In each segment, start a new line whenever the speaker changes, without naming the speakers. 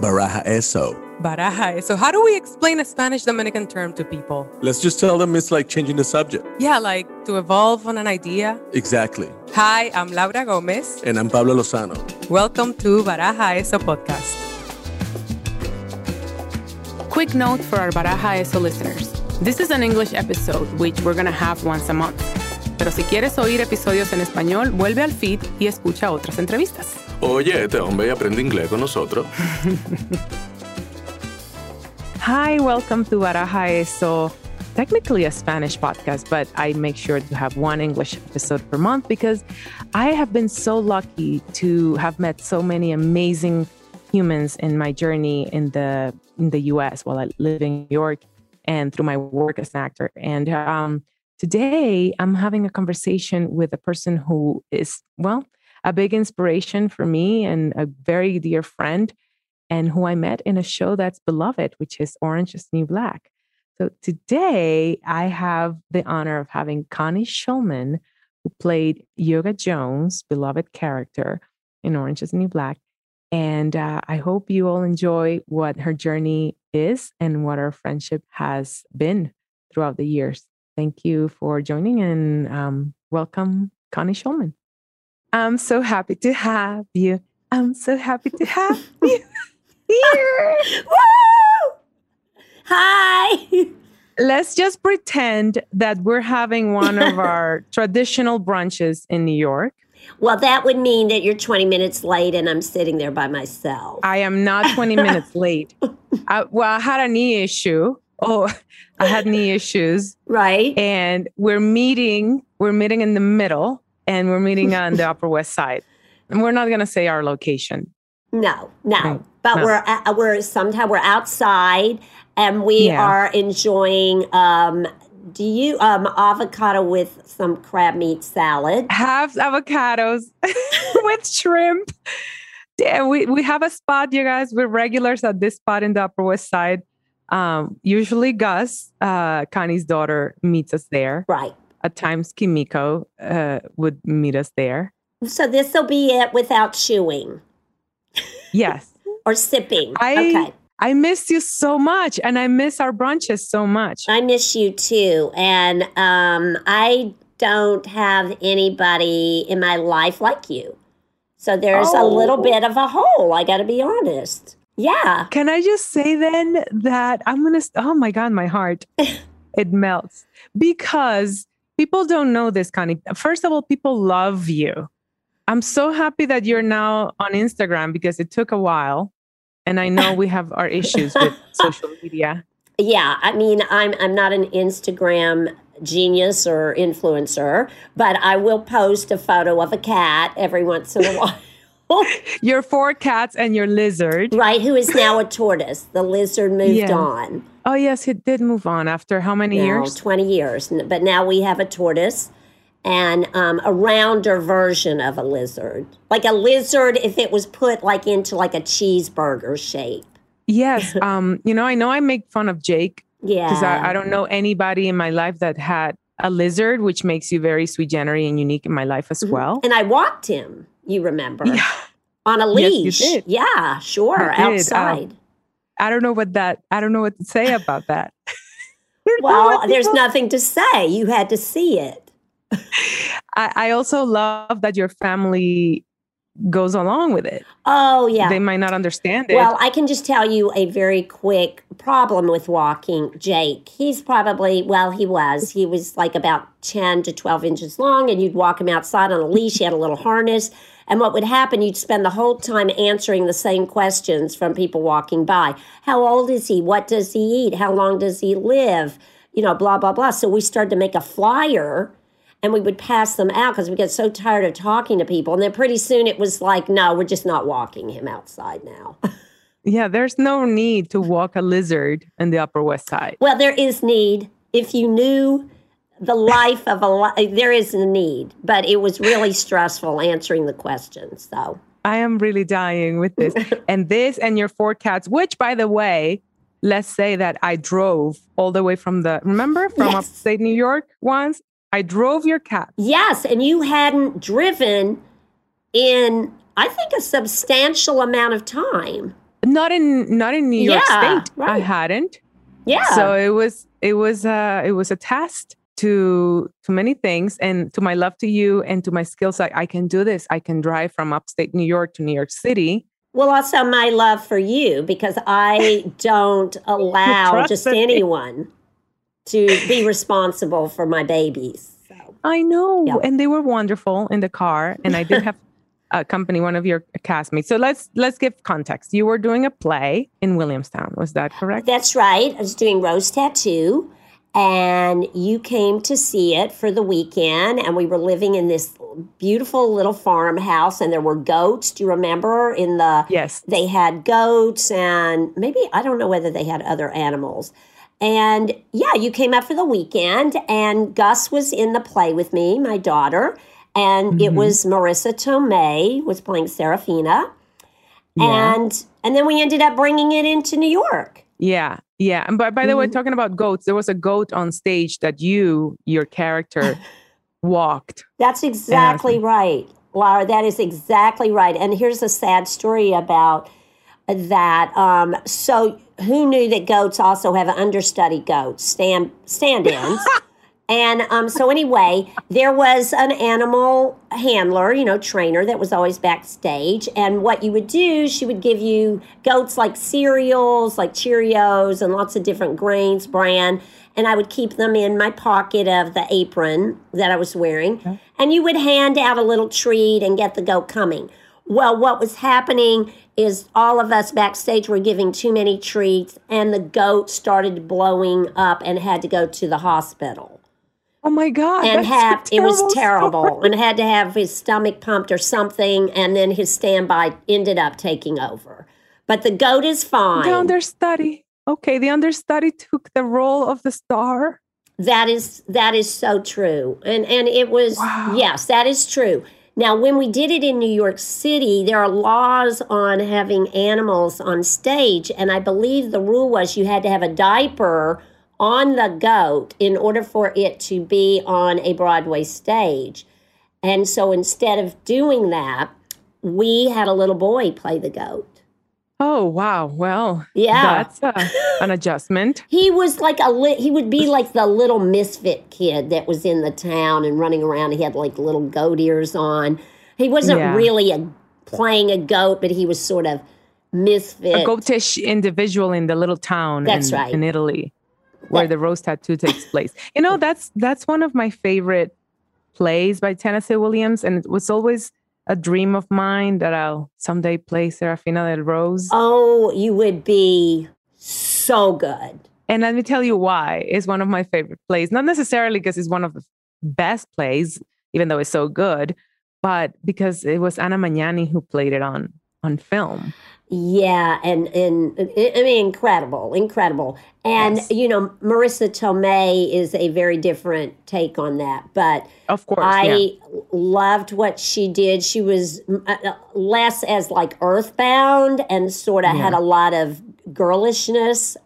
Baraja eso.
Baraja. eso. how do we explain a Spanish Dominican term to people?
Let's just tell them it's like changing the subject.
Yeah, like to evolve on an idea.
Exactly.
Hi, I'm Laura Gomez.
And I'm Pablo Lozano.
Welcome to Baraja Eso podcast.
Quick note for our Baraja Eso listeners. This is an English episode, which we're going to have once a month. Pero si quieres oír episodios en español, vuelve al feed y escucha otras entrevistas.
Oye, este hombre aprende inglés con nosotros.
Hi, welcome to Baraja Eso. Technically a Spanish podcast, but I make sure to have one English episode per month because I have been so lucky to have met so many amazing humans in my journey in the in the US while I live in New York and through my work as an actor. And um, today I'm having a conversation with a person who is, well, a big inspiration for me and a very dear friend, and who I met in a show that's beloved, which is Orange is New Black. So today I have the honor of having Connie Shulman, who played Yoga Jones' beloved character in Orange is New Black. And uh, I hope you all enjoy what her journey is and what our friendship has been throughout the years. Thank you for joining and um, welcome, Connie Shulman. I'm so happy to have you. I'm so happy to have you here.
Woo! Hi.
Let's just pretend that we're having one of our traditional brunches in New York.
Well, that would mean that you're 20 minutes late and I'm sitting there by myself.
I am not 20 minutes late. I, well, I had a knee issue. Oh, I had knee issues.
Right.
And we're meeting, we're meeting in the middle and we're meeting on the Upper West Side. And we're not going to say our location.
No, no.
Right.
But
No.
we're uh, we're sometimes we're outside and we
Yeah.
are enjoying um do you um avocado with some crab meat salad?
Half avocados with shrimp. Yeah, we, we have a spot, you guys. We're regulars at this spot in the Upper West Side. Um, usually, Gus, uh, Connie's daughter, meets us there.
Right.
At times, Kimiko uh, would meet us there.
So this will be it without chewing
Yes.
or sipping.
I
okay.
I miss you so much, and I miss our brunches so much.
I miss you too. And um, I don't have anybody in my life like you. So there's a little
Oh.
bit of a hole. I got to be honest. Yeah.
Can I just say then that I'm gonna? Oh my God, my heart it melts because people don't know this, Connie. First of all, people love you. I'm so happy that you're now on Instagram because it took a while, and I know we have our issues with social media.
Yeah. I mean, I'm I'm not an Instagram genius or influencer, but I will post a photo of a cat every once in a while.
Your four cats and your lizard.
right, who is now a tortoise. The lizard moved
Yeah.
on.
Oh yes, it did move on after how many
now,
years?
20 years. But now we have a tortoise and um, a rounder version of a lizard. Like a lizard if it was put like into like a cheeseburger shape.
Yes. Um, you know, I know I make fun of Jake
Yeah.
because I, I don't know anybody in my life that had a lizard, which makes you very sweet, generous, and unique in my life as
Mhm.
well.
And I walked him, you remember,
Yeah,
on a
Yes,
leash.
did.
Yeah, sure.
Um,
outside.
I don't know what that. I don't know what to say about that. I don't know
well, there's
people-
nothing to say. You had to see it.
I, I also love that your family goes along with it.
Oh, yeah.
They might not understand it.
Well, I can just tell you a very quick problem with walking Jake. He's probably, well, he was. He was like about 10 to 12 inches long, and you'd walk him outside on a leash. He had a little harness. And what would happen, you'd spend the whole time answering the same questions from people walking by. How old is he? What does he eat? How long does he live? You know, blah, blah, blah. So we started to make a flyer and we would pass them out because we get so tired of talking to people. And then pretty soon it was like, no, we're just not walking him outside now.
yeah, there's no need to walk a lizard in the Upper West Side.
Well, there is need. If you knew the life of a li- there is a need, but it was really stressful answering the questions. So
I am really dying with this. and this and your four cats, which by the way, let's say that I drove all the way from the remember from
Yes.
upstate New York once. I drove your cat.
yes, and you hadn't driven in I think a substantial amount of time.
Not in not in New York
Yeah,
State. I hadn't.
Yeah.
So it was it was uh it was a test to to many things and to my love to you and to my skills I, I can do this. I can drive from upstate New York to New York City.
well, also my love for you because I don't allow just anyone to be responsible for my babies. So.
I know.
Yeah.
And they were wonderful in the car. And I did have accompany one of your castmates. So let's let's give context. You were doing a play in Williamstown. Was that correct?
That's right. I was doing Rose Tattoo, and you came to see it for the weekend. And we were living in this beautiful little farmhouse, and there were goats. Do you remember? In the
Yes.
they had goats, and maybe I don't know whether they had other animals. And yeah, you came up for the weekend, and Gus was in the play with me, my daughter, and it
Mhm.
was Marisa Tomei was playing Serafina,
Yeah.
and and then we ended up bringing it into New York.
Yeah. Yeah. And by, by the way,
Mhm.
talking about goats, there was a goat on stage that you, your character, walked.
That's exactly right, Laura. That is exactly right. And here's a sad story about that. Um, so, who knew that goats also have understudy goats, stand stand-ins? and um, so, anyway, there was an animal handler, you know, trainer that was always backstage. And what you would do, she would give you goats like cereals, like Cheerios, and lots of different grains, bran. And I would keep them in my pocket of the apron that I was wearing. And you would hand out a little treat and get the goat coming. Well, what was happening is all of us backstage were giving too many treats, and the goat started blowing up and had to go to the hospital
Oh my God.
and have it was
terrible
terrible
story.
and had to have his stomach pumped or something and then his standby ended up taking over but the goat is fine
The understudy. Okay. The understudy took the role of the star.
that is that is so true and and it was
Wow.
yes that is true now when we did it in new york city there are laws on having animals on stage and i believe the rule was you had to have a diaper on the goat in order for it to be on a broadway stage. And so instead of doing that we had a little boy play the goat
Oh, wow. Well,
Yeah.
that's uh, an adjustment.
He was like a li- he would be like the little misfit kid that was in the town and running around. He had like little goat ears on. He wasn't
Yeah.
really a playing a goat, but he was sort of misfit.
A goatish individual in the little town
That's
in,
right.
in Italy where the rose tattoo takes place. You know, that's that's one of my favorite plays by Tennessee Williams. And it was always a dream of mine that I'll someday play Serafina Delle Rose.
oh, you would be so good.
And let me tell you why. It's one of my favorite plays. Not necessarily because it's one of the best plays, even though it's so good, but because it was Anna Magnani who played it on on film.
Yeah, and and I mean, incredible, incredible. And
Yes.
you know, Marisa Tomei is a very different take on that, but
Of course.
I
yeah.
loved what she did. She was uh, uh, less as like earthbound and sort of had a lot of girlishness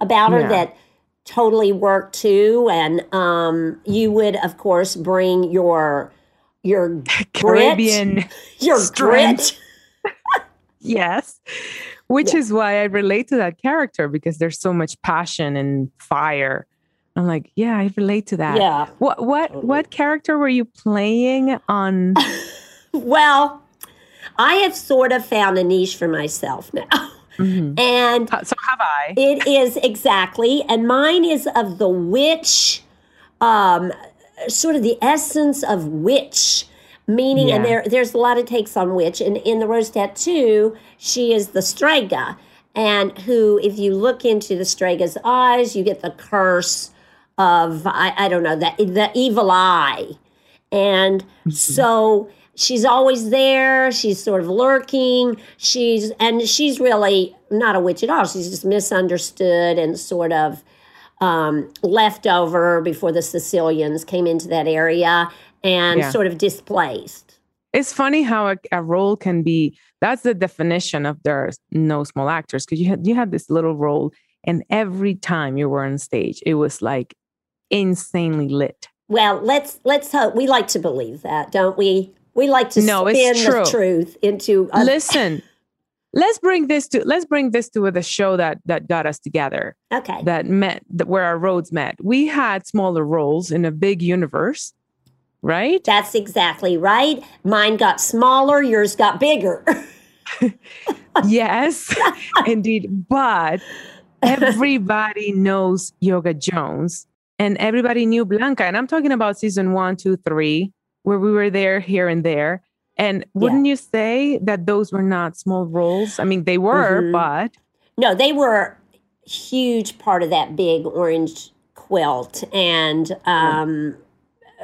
about her
Yeah.
that totally worked too. And um, you would, of course, bring your your grit,
Caribbean.
your
strength.
grit.
Yes. Which is why I relate to that character because there's so much passion and fire. I'm like, yeah, I relate to that.
Yeah.
What what
Totally.
what character were you playing on
Well, I have sort of found a niche for myself now,
Mhm.
and
Uh, so have I.
It is exactly, and mine is of the witch, um, sort of the essence of witch, meaning, and there there's a lot of takes on witch. And in the Rose Tattoo, she is the Strega, and who, if you look into the Strega's eyes, you get the curse of I, I don't know that the evil eye, and so she's always there. She's sort of lurking. She's and she's really not a witch at all. She's just misunderstood and sort of um, left over before the sicilians came into that area and
Yeah.
sort of displaced
It's funny how a, a role can be. That's the definition of there's no small actors because you had you had this little role, and every time you were on stage, it was like insanely lit.
well let's let's hope we like to believe that don't we we like to
No, it's
spin the
true.
truth into a,
Listen, let's bring this to let's bring this to the show that that got us together
Okay.
that met that where our roads met we had smaller roles in a big universe right
That's exactly right. Mine got smaller, yours got bigger.
yes indeed but everybody knows yoga jones and everybody knew blanca and i'm talking about season one two three where we were there here and there and wouldn't you say that those were not small roles i mean they were
Mhm.
but
no, they were a huge part of that big orange quilt. And, um,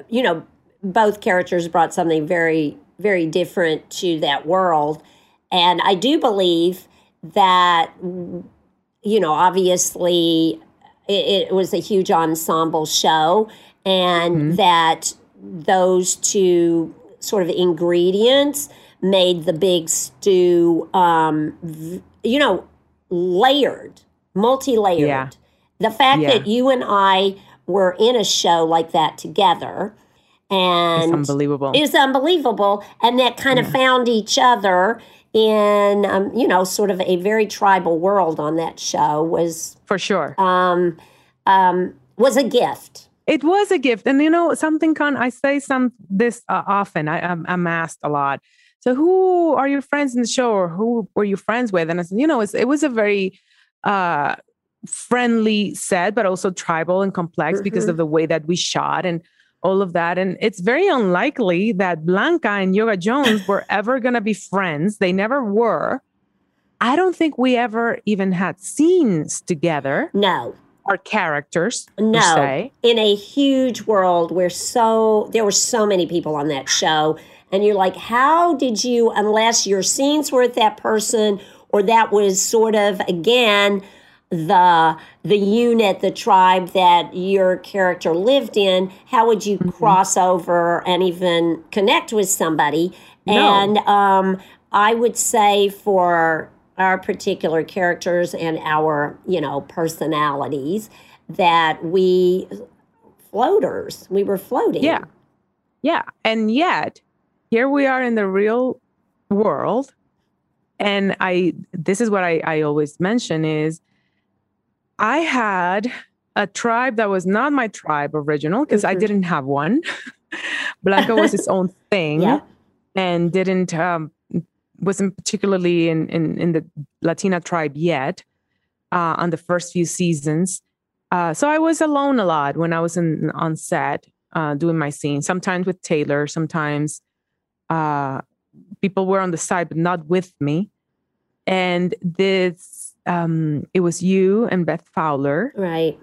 you know, both characters brought something very, very different to that world. And I do believe that, you know, obviously it, it was a huge ensemble show and that those two sort of ingredients made the big stew, um, v- you know, layered, multi layered.
Yeah.
The fact
Yeah.
that you and I were in a show like that together and
it's unbelievable.
is unbelievable and that kind of found each other in um, you know sort of a very tribal world on that show was
for sure.
um, um, was a gift.
It was a gift and you know something con i say some this uh, often I, I'm, I'm asked a lot. So who are your friends in the show or who were you friends with? And I said, you know it's, it was a very uh friendly set but also tribal and complex because
Mhm.
of the way that we shot and all of that. And it's very unlikely that blanca and yoga jones were ever going to be friends. They never were. I don't think we ever even had scenes together.
No.
Our characters
No. in a huge world where so there were so many people on that show. And you're like how did you unless your scenes were with that person or that was sort of again the the unit the tribe that your character lived in how would you cross over and even connect with somebody
No.
and um i would say for our particular characters and our you know personalities that we floaters we were floating
Yeah. Yeah. And yet, here we are in the real world. And I, this is what I, I always mention is I had a tribe that was not my tribe original because I
Mhm.
didn't have one. Blanca was its own thing
Yeah.
and didn't, um, wasn't particularly in, in, in the Latina tribe yet uh, on the first few seasons. Uh, so I was alone a lot when I was in, on set uh, doing my scene. Sometimes with Taylor, sometimes uh, people were on the side, but not with me. And this, um, it was you and Beth Fowler
right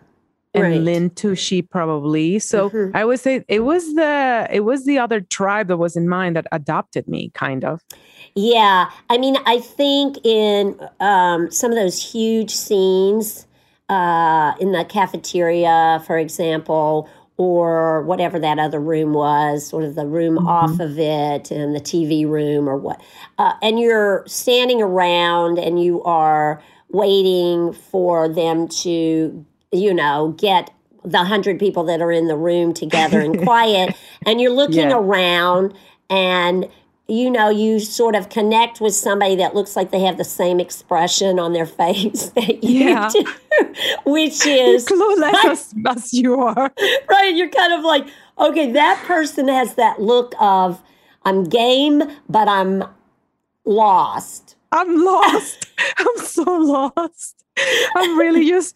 and
right.
Lin Tucci probably. So
Mhm.
I would say it was the it was the other tribe that was in mine that adopted me, kind of.
Yeah, I mean, I think in um, some of those huge scenes uh, in the cafeteria, for example, or whatever that other room was, sort of the room off of it, and the TV room, or what, uh, and you're standing around and you are waiting for them to, you know, get the hundred people that are in the room together and quiet, and you're looking
Yeah.
around and you know, you sort of connect with somebody that looks like they have the same expression on their face that you
Yeah.
do, which is
Clueless as, as you are.
right. You're kind of like, okay, that person has that look of I'm game, but I'm lost.
I'm lost. I'm so lost. I'm really just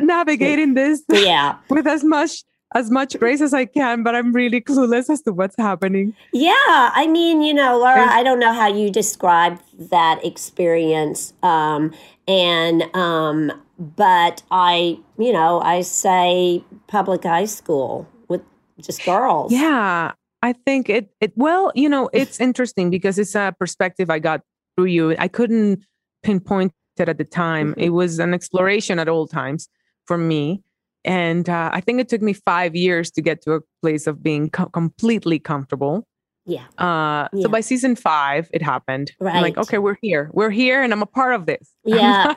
navigating this
Yeah.
with as much as much grace as I can, but I'm really clueless as to what's happening.
Yeah, I mean, you know, Laura, I don't know how you describe that experience. Um, and, um, but I, you know, I say public high school with just girls.
Yeah, I think it. It well, you know, it's interesting because it's a perspective I got through you. I couldn't pinpoint it at the time.
Mhm.
It was an exploration at all times for me, and uh, I think it took me five years to get to a place of being co- completely comfortable.
Yeah.
Uh,
Yeah.
So by season five, it happened. I'm like, okay, we're here. We're here, and I'm a part of this.
Yeah.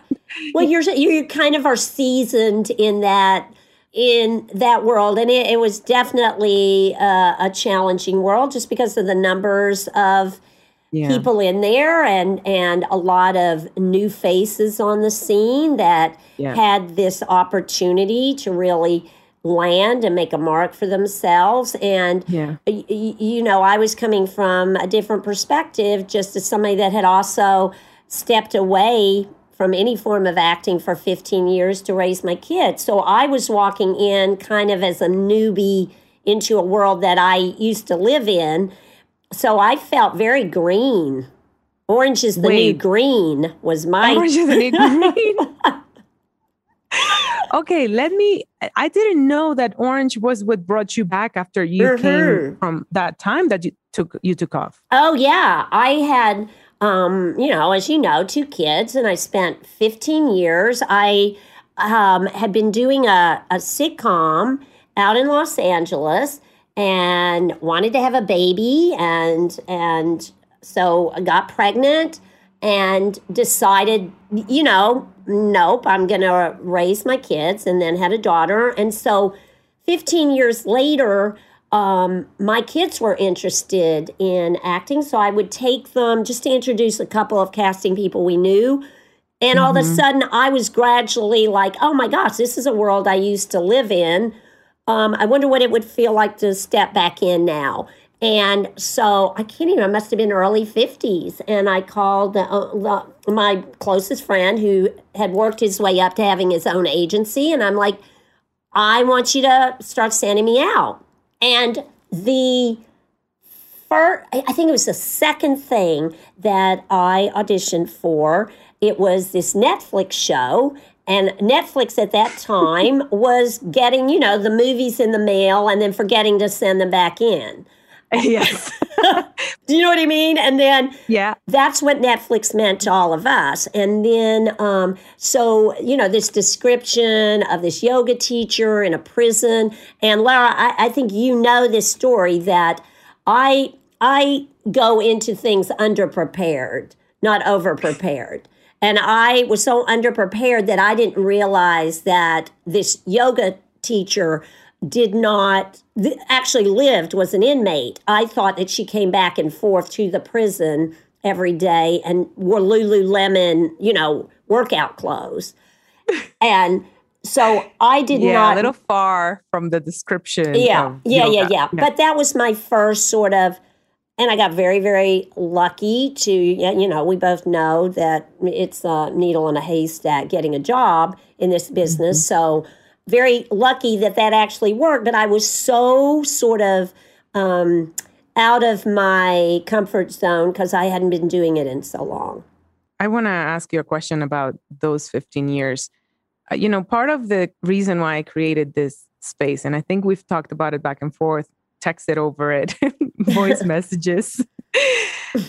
Well, you're you kind of are seasoned in that in that world, and it, it was definitely uh, a challenging world just because of the numbers of
Yeah.
people in there and and a lot of new faces on the scene that
Yeah.
had this opportunity to really land and make a mark for themselves and
Yeah.
y- you know i was coming from a different perspective just as somebody that had also stepped away from any form of acting for 15 years to raise my kids so i was walking in kind of as a newbie into a world that i used to live in so i felt very green orange is the new green was my
Orange is the new green. okay, let me. I didn't know that orange was what brought you back after you
Mhm.
came from that time that you took you took off.
Oh yeah, I had um, you know, as you know, two kids, and I spent 15 years. I um, had been doing a, a sitcom out in Los Angeles and wanted to have a baby, and and so I got pregnant and decided, you know, nope, I'm gonna raise my kids, and then had a daughter, and so 15 years later, um, my kids were interested in acting. So I would take them just to introduce a couple of casting people we knew. And all of a sudden, I was gradually like, oh my gosh, this is a world I used to live in. Um, I wonder what it would feel like to step back in now. And so I can't even, I must have been early 50s. And I called uh, the, my closest friend who had worked his way up to having his own agency. And I'm like, I want you to start sending me out. And the first, I think it was the second thing that I auditioned for. It was this Netflix show. And Netflix at that time was getting, you know, the movies in the mail and then forgetting to send them back in.
yes.
Do you know what I mean? And then
Yeah.
that's what Netflix meant to all of us. And then, um, so, you know, this description of this yoga teacher in a prison. And Laura, I, I think you know this story that I, I go into things underprepared, not overprepared. And I was so underprepared that I didn't realize that this yoga teacher did not th- actually lived was an inmate. I thought that she came back and forth to the prison every day and wore Lululemon, you know, workout clothes. and so I did
Yeah,
not
a little far from the description.
yeah,
of
yeah, yeah, yeah. But that was my first sort of, and I got very, very lucky to, you know, we both know that it's a needle in a haystack getting a job in this business. So very lucky that that actually worked. But I was so sort of um, out of my comfort zone because I hadn't been doing it in so long.
I want to ask you a question about those 15 years. Uh, you know, part of the reason why I created this space, and I think we've talked about it back and forth, texted over it, voice messages.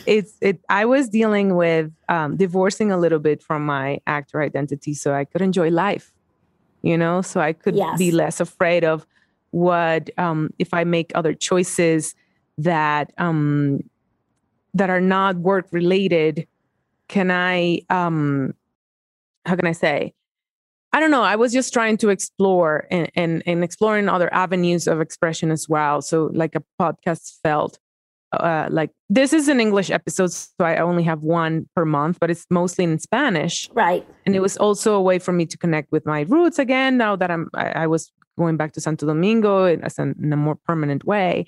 it's it. I was dealing with um, divorcing a little bit from my actor identity, so I could enjoy life. You know, so I could
Yes.
be less afraid of what um, if I make other choices that um, that are not work related can I um how can I say? I don't know. I was just trying to explore and, and, and exploring other avenues of expression as well. So like a podcast felt uh, like this is an English episode, so I only have one per month, but it's mostly in Spanish.
Right.
And it was also a way for me to connect with my roots again. Now that I'm, I, I was going back to Santo Domingo in, as an, in a more permanent way.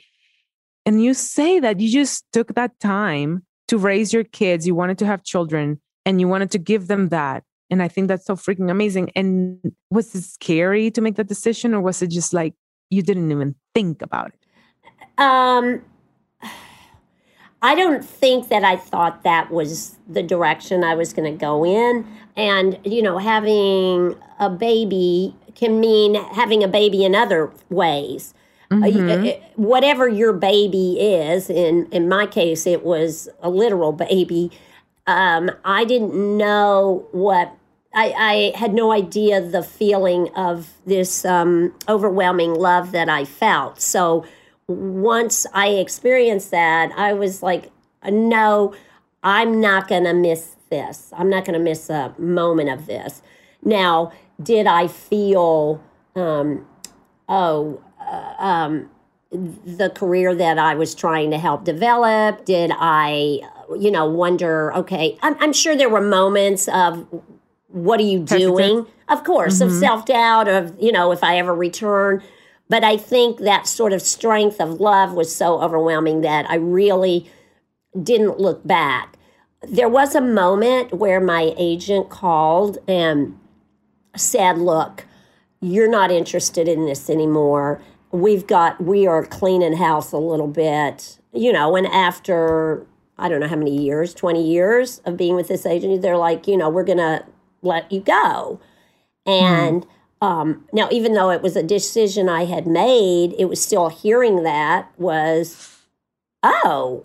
And you say that you just took that time to raise your kids. You wanted to have children, and you wanted to give them that. And I think that's so freaking amazing. And was it scary to make that decision, or was it just like you didn't even think about it?
Um, I don't think that I thought that was the direction I was going to go in. And, you know, having a baby can mean having a baby in other ways. Uh,
Mhm.
uh, whatever your baby is, in, in my case, it was a literal baby. Um, I didn't know what I, I had no idea the feeling of this um, overwhelming love that I felt. So once I experienced that, I was like, no, I'm not going to miss this. I'm not going to miss a moment of this. Now, did I feel, um, oh, uh, um, the career that I was trying to help develop? Did I you know, wonder, okay, I'm, I'm sure there were moments of what are you doing? Of course, of mm-hmm. self doubt, of, you know, if I ever return. But I think that sort of strength of love was so overwhelming that I really didn't look back. There was a moment where my agent called and said, Look, you're not interested in this anymore. We've got, we are cleaning house a little bit, you know, and after, I don't know how many years, 20 years of being with this agent, they're like, you know, we're going to let you go. And um, now, even though it was a decision I had made, it was still hearing that was, oh,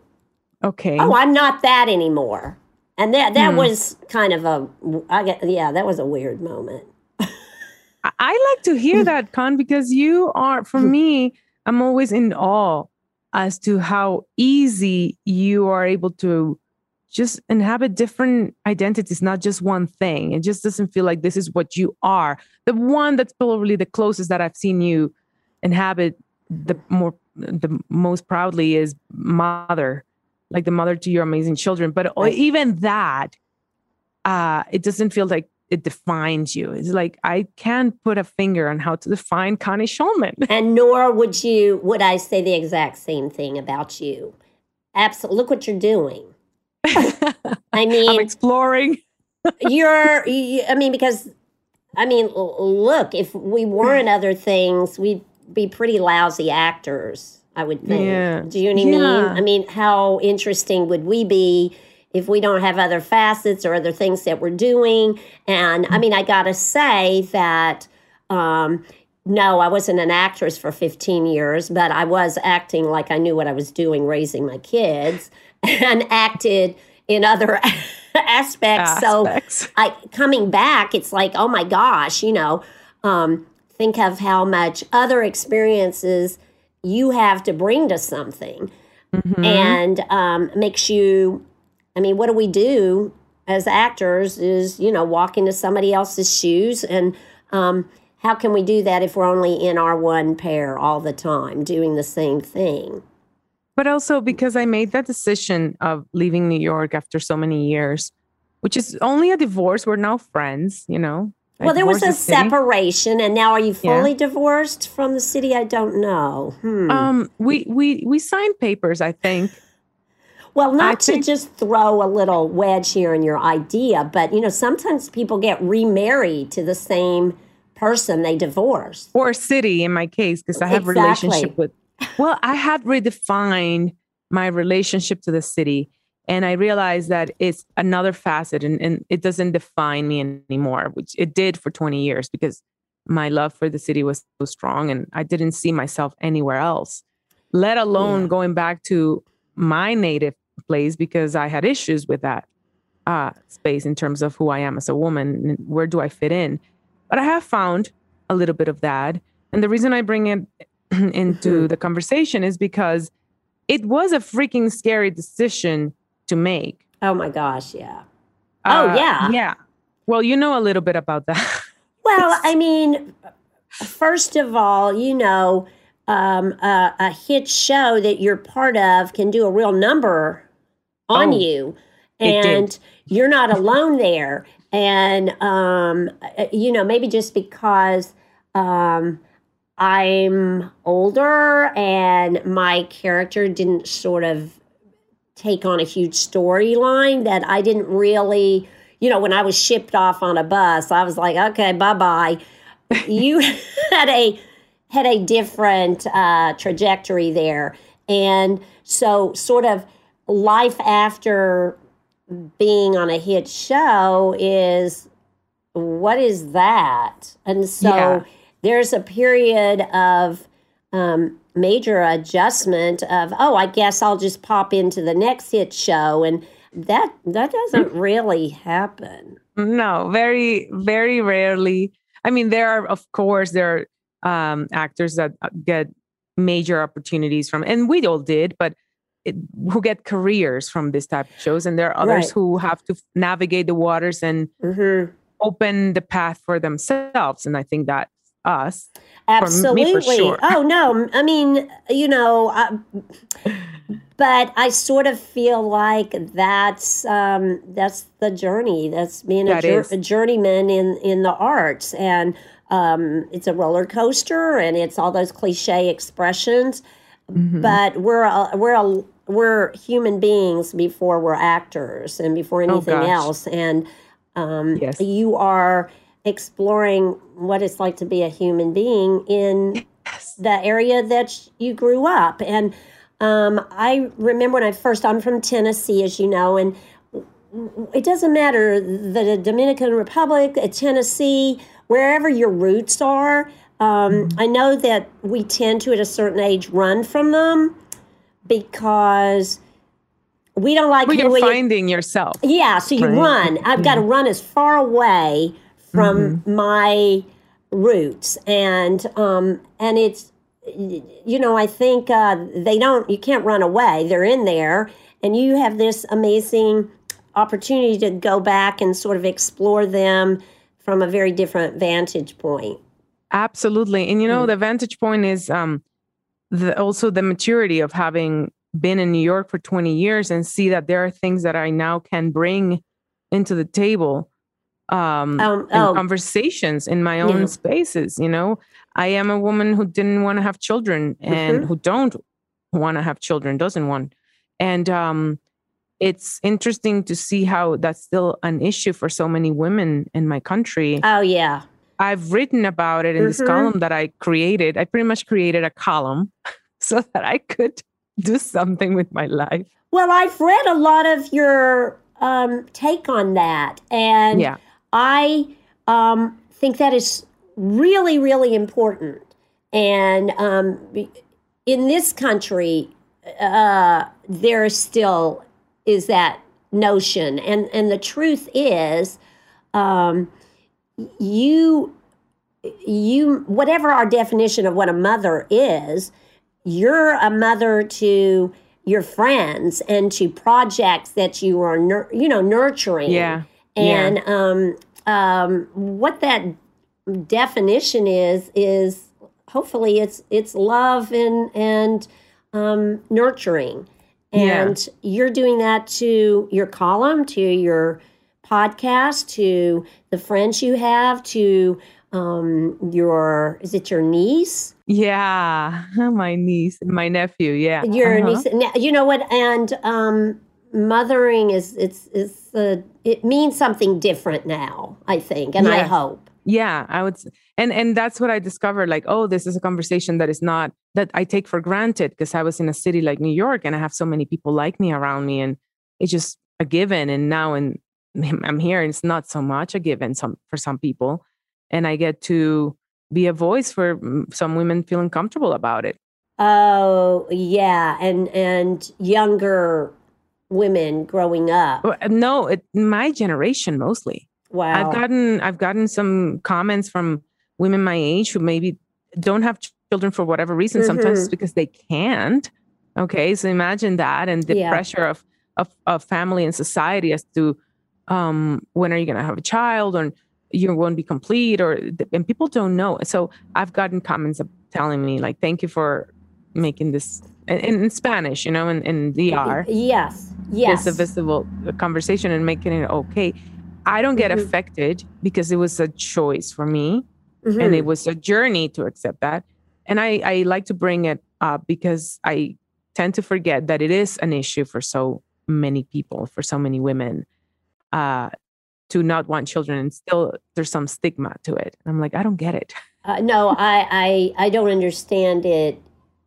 Okay.
oh, I'm not that anymore. And that that
Hmm.
was kind of a, I get, yeah, that was a weird moment.
I- I like to hear that, Con, because you are, for me, I'm always in awe as to how easy you are able to just inhabit different identities, not just one thing. It just doesn't feel like this is what you are. The one that's probably the closest that I've seen you inhabit the more, the most proudly is mother, like the mother to your amazing children. But even that, uh, it doesn't feel like it defines you. It's like I can't put a finger on how to define Connie Shulman.
And nor would you, would I say the exact same thing about you. Absolutely. Look what you're doing. I mean, I'm
exploring.
you're, I mean, because, I mean, look, if we weren't other things, we'd be pretty lousy actors, I would think.
Yeah.
Do you know what I mean?
Yeah.
I mean, how interesting would we be if we don't have other facets or other things that we're doing? And I mean, I got to say that, um, no, I wasn't an actress for 15 years, but I was acting like I knew what I was doing, raising my kids, and acted in other aspects. So
Aspects.
I coming back, it's like, oh my gosh, you know, um, think of how much other experiences you have to bring to something,
Mhm.
and um, makes you. I mean, what do we do as actors? Is you know, walk into somebody else's shoes, and um, how can we do that if we're only in our one pair all the time, doing the same thing?
But also because I made that decision of leaving New York after so many years, which is only a divorce. We're now friends, you know. I
Well, there was a
the
separation, and now are you
Yeah.
fully divorced from the city? I don't know. Hmm.
Um, we we we signed papers, I think.
Well,
I
not to
think-
just throw a little wedge here in your idea, but you know, sometimes people get remarried to the same person they divorced.
or city in my case because I have
Exactly.
relationship with. Well, I had redefined my relationship to the city, and I realized that it's another facet, and, and it doesn't define me anymore, which it did for twenty years because my love for the city was so strong, and I didn't see myself anywhere else. Let alone
Yeah.
going back to my native place because I had issues with that uh, space in terms of who I am as a woman and where do I fit in. But I have found a little bit of that. And the reason I bring it into the conversation is because it was a freaking scary decision to make.
Oh my gosh, yeah. Oh,
Uh,
yeah.
Yeah. Well, you know a little bit about that.
Well, I mean, first of all, you know, um, a, a hit show that you're part of can do a real number on
Oh,
you, and you're not alone there. And um, uh, you know, maybe just because um, I'm older and my character didn't sort of take on a huge storyline that I didn't really, you know, when I was shipped off on a bus, I was like, okay, bye bye. You had a had a different uh, trajectory there, and so sort of life after being on a hit show is what is that? And so
Yeah.
There's a period of um, major adjustment of oh i guess i'll just pop into the next hit show and that that doesn't really happen
no, very, very rarely. I mean, there are, of course, there are um, actors that uh, get major opportunities from, and we all did, but it, who get careers from this type of shows. And there are others
Right.
who have to navigate the waters and
hmm
open the path for themselves. And I think that us.
Absolutely.
sure.
Oh no, I mean, you know, uh, but I sort of feel like that's um, that's the journey. That's being a,
That is.
a journeyman in in the arts, and um, it's a roller coaster, and it's all those cliche expressions.
Mm-hmm.
But we're a, we're a, we're human beings before we're actors and before anything
Oh,
else, and um,
Yes.
you are exploring what it's like to be a human being in the area that you grew up. And um, I remember when I first, I'm from Tennessee, as you know, and it doesn't matter the Dominican Republic, Tennessee, wherever your roots are. Um, I know that we tend to, at a certain age, run from them because we don't like who
you're
we
finding yourself.
yeah, so you
Right.
run. I've got to run as far away from
Mm-hmm.
my roots, and um, and it's you know I think uh, they don't. You can't run away. They're in there, and you have this amazing opportunity to go back and sort of explore them from a very different vantage point.
Absolutely. And you know, the vantage point is um the also the maturity of having been in New York for 20 years and see that there are things that I now can bring into the table um
Um,
in
oh.
conversations in my own
Yeah.
spaces, you know. I am a woman who didn't want to have children and
Mhm.
who don't want to have children, doesn't want. And um it's interesting to see how that's still an issue for so many women in my country.
Oh yeah,
I've written about it in this
Mhm.
column that I created. I pretty much created a column so that I could do something with my life.
Well, I've read a lot of your um, take on that, and
Yeah.
I um, think that is really, really important. And um, in this country, uh, there still is that notion, and and the truth is, um, you you whatever our definition of what a mother is, you're a mother to your friends and to projects that you are you know nurturing
Yeah.
And um, um, what that definition is is hopefully it's it's love and and um, nurturing
Yeah.
and you're doing that to your column to your podcast to the friends you have to um, your is it your niece
Yeah. My niece, my nephew. Yeah.
your
Uh-huh.
niece you know what and um mothering is it's it's uh, it means something different now i think and i hope
Yeah, I would, and and that's what I discovered. Like, oh, this is a conversation that is not that I take for granted because I was in a city like New York and I have so many people like me around me, and it's just a given. And now, and I'm here, and it's not so much a given some for some people, and I get to be a voice for mm, some women feeling comfortable about it.
oh yeah and and younger women growing up
No, it, my generation mostly.
wow
I've gotten I've gotten some comments from women my age who maybe don't have children for whatever reason. Sometimes it's because they can't. Okay, so imagine that and the
Yeah.
pressure of, of of family and society as to um, when are you going to have a child or you won't be complete or and people don't know. So I've gotten comments telling me like, "Thank you for making this." In, in Spanish, you know, in, in DR,
yes yes
it's a visible conversation and making it okay. I don't get
Mhm.
affected because it was a choice for me
Mhm.
and it was a journey to accept that. And I, I like to bring it up because I tend to forget that it is an issue for so many people, for so many women, uh, to not want children. And still, there's some stigma to it. And I'm like, I don't get it.
Uh, no, I, I I don't understand it.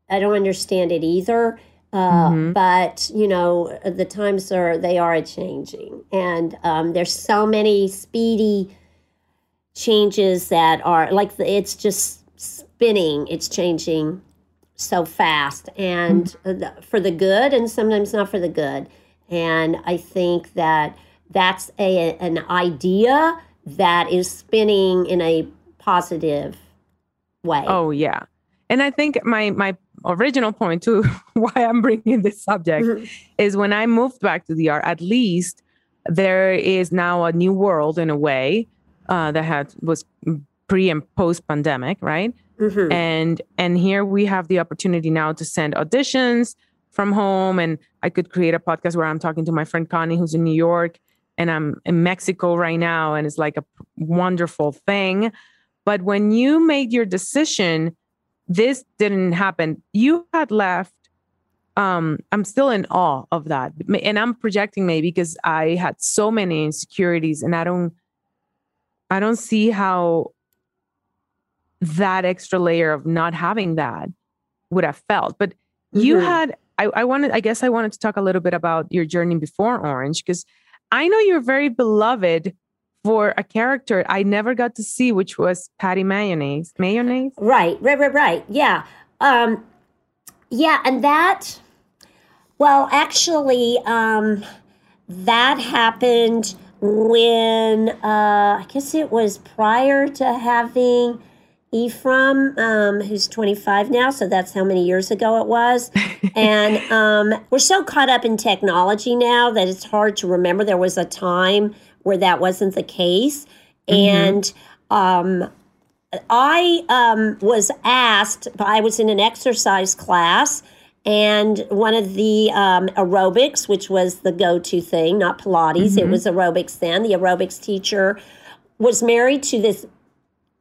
I don't understand it either. Uh,
Mhm.
But you know, the times are they are changing, and um, there's so many speedy changes that are like the- it's just spinning. It's changing so fast, and uh, the- for the good, and sometimes not for the good. And I think that that's a an idea that is spinning in a positive way.
Oh, yeah. And I think my, my original point to why I'm bringing this subject
Mhm.
is when I moved back to the DR, at least there is now a new world in a way uh, that had was pre and post pandemic, right?
Mhm.
And and here we have the opportunity now to send auditions from home, and I could create a podcast where I'm talking to my friend Connie, who's in New York, and I'm in Mexico right now, and it's like a wonderful thing. But when you made your decision, this didn't happen. You had left. Um, I'm still in awe of that, and I'm projecting maybe because I had so many insecurities, and I don't, I don't see how that extra layer of not having that would have felt. But you
Mhm.
had, I, I wanted, I guess I wanted to talk a little bit about your journey before Orange, because I know you're very beloved for a character I never got to see, which was Patti Mayonnaise. Mayonnaise?
Right, right, right, right. Yeah. Um, yeah, and that, well, actually, um, that happened when, uh, I guess it was prior to having Ephraim, um, who's 25 now, so that's how many years ago it was. and um, we're so caught up in technology now that it's hard to remember there was a time where that wasn't the case. And um, I um, was asked, I was in an exercise class, and one of the um, aerobics, which was the go to thing, not Pilates, it was aerobics then. The aerobics teacher was married to this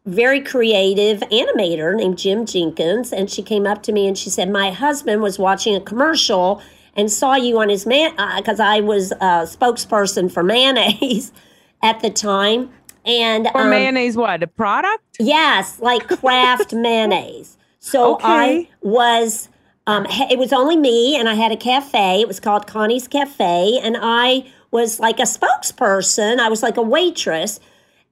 very creative animator named Jim Jenkins. And she came up to me and she said, My husband was watching a commercial and saw you on his man, because I was a spokesperson for mayonnaise at the time. And
Or
um,
mayonnaise, what? A product?
Yes, like Kraft mayonnaise. So I was, um, it was only me, and I had a cafe. It was called Connie's Cafe, and I was like a spokesperson. I was like a waitress,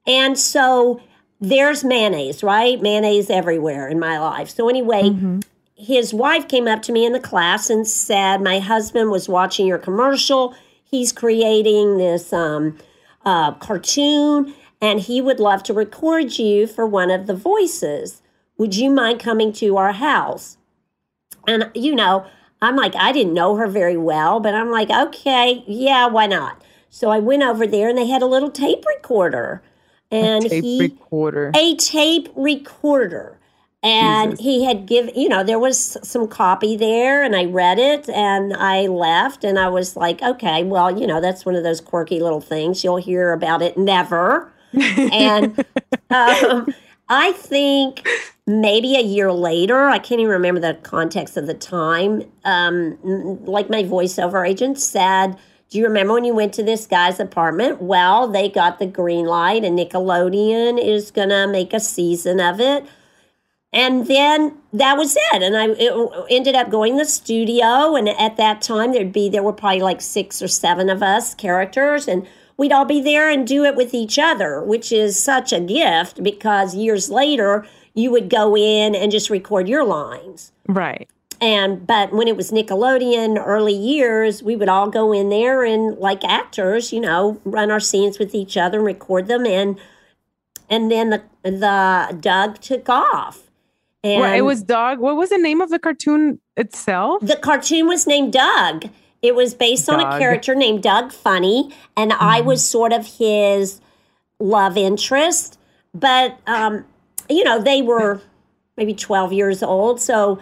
and so there's mayonnaise, right? Mayonnaise everywhere in my life. So anyway, his wife came up to me in the class and said, "My husband was watching your commercial. He's creating this um, uh, cartoon, and he would love to record you for one of the voices. Would you mind coming to our house?" And you know, I'm like, I didn't know her very well, but I'm like, okay, yeah, why not? So I went over there, and they had a little tape recorder, and
Tape
he
recorder.
a tape recorder. And
Jesus.
he had given, you know, there was some copy there, and I read it and I left. And I was like, okay, well, you know, that's one of those quirky little things. You'll hear about it never. and um, I think maybe a year later, I can't even remember the context of the time, um, like my voiceover agent said, do you remember when you went to this guy's apartment? Well, they got the green light, and Nickelodeon is going to make a season of it. And then that was it. And I it ended up going to the studio. And at that time, there'd be, there were probably like six or seven of us characters. And we'd all be there and do it with each other, which is such a gift because years later, you would go in and just record your lines.
Right.
And but when it was Nickelodeon early years, we would all go in there and like actors, you know, run our scenes with each other and record them and and then the the Doug took off. And
Well, it was dog. What was the name of the cartoon itself?
the cartoon was named Doug. It was based on a character named Doug Funnie, and I was sort of his love interest. But um, you know, they were maybe twelve years old, so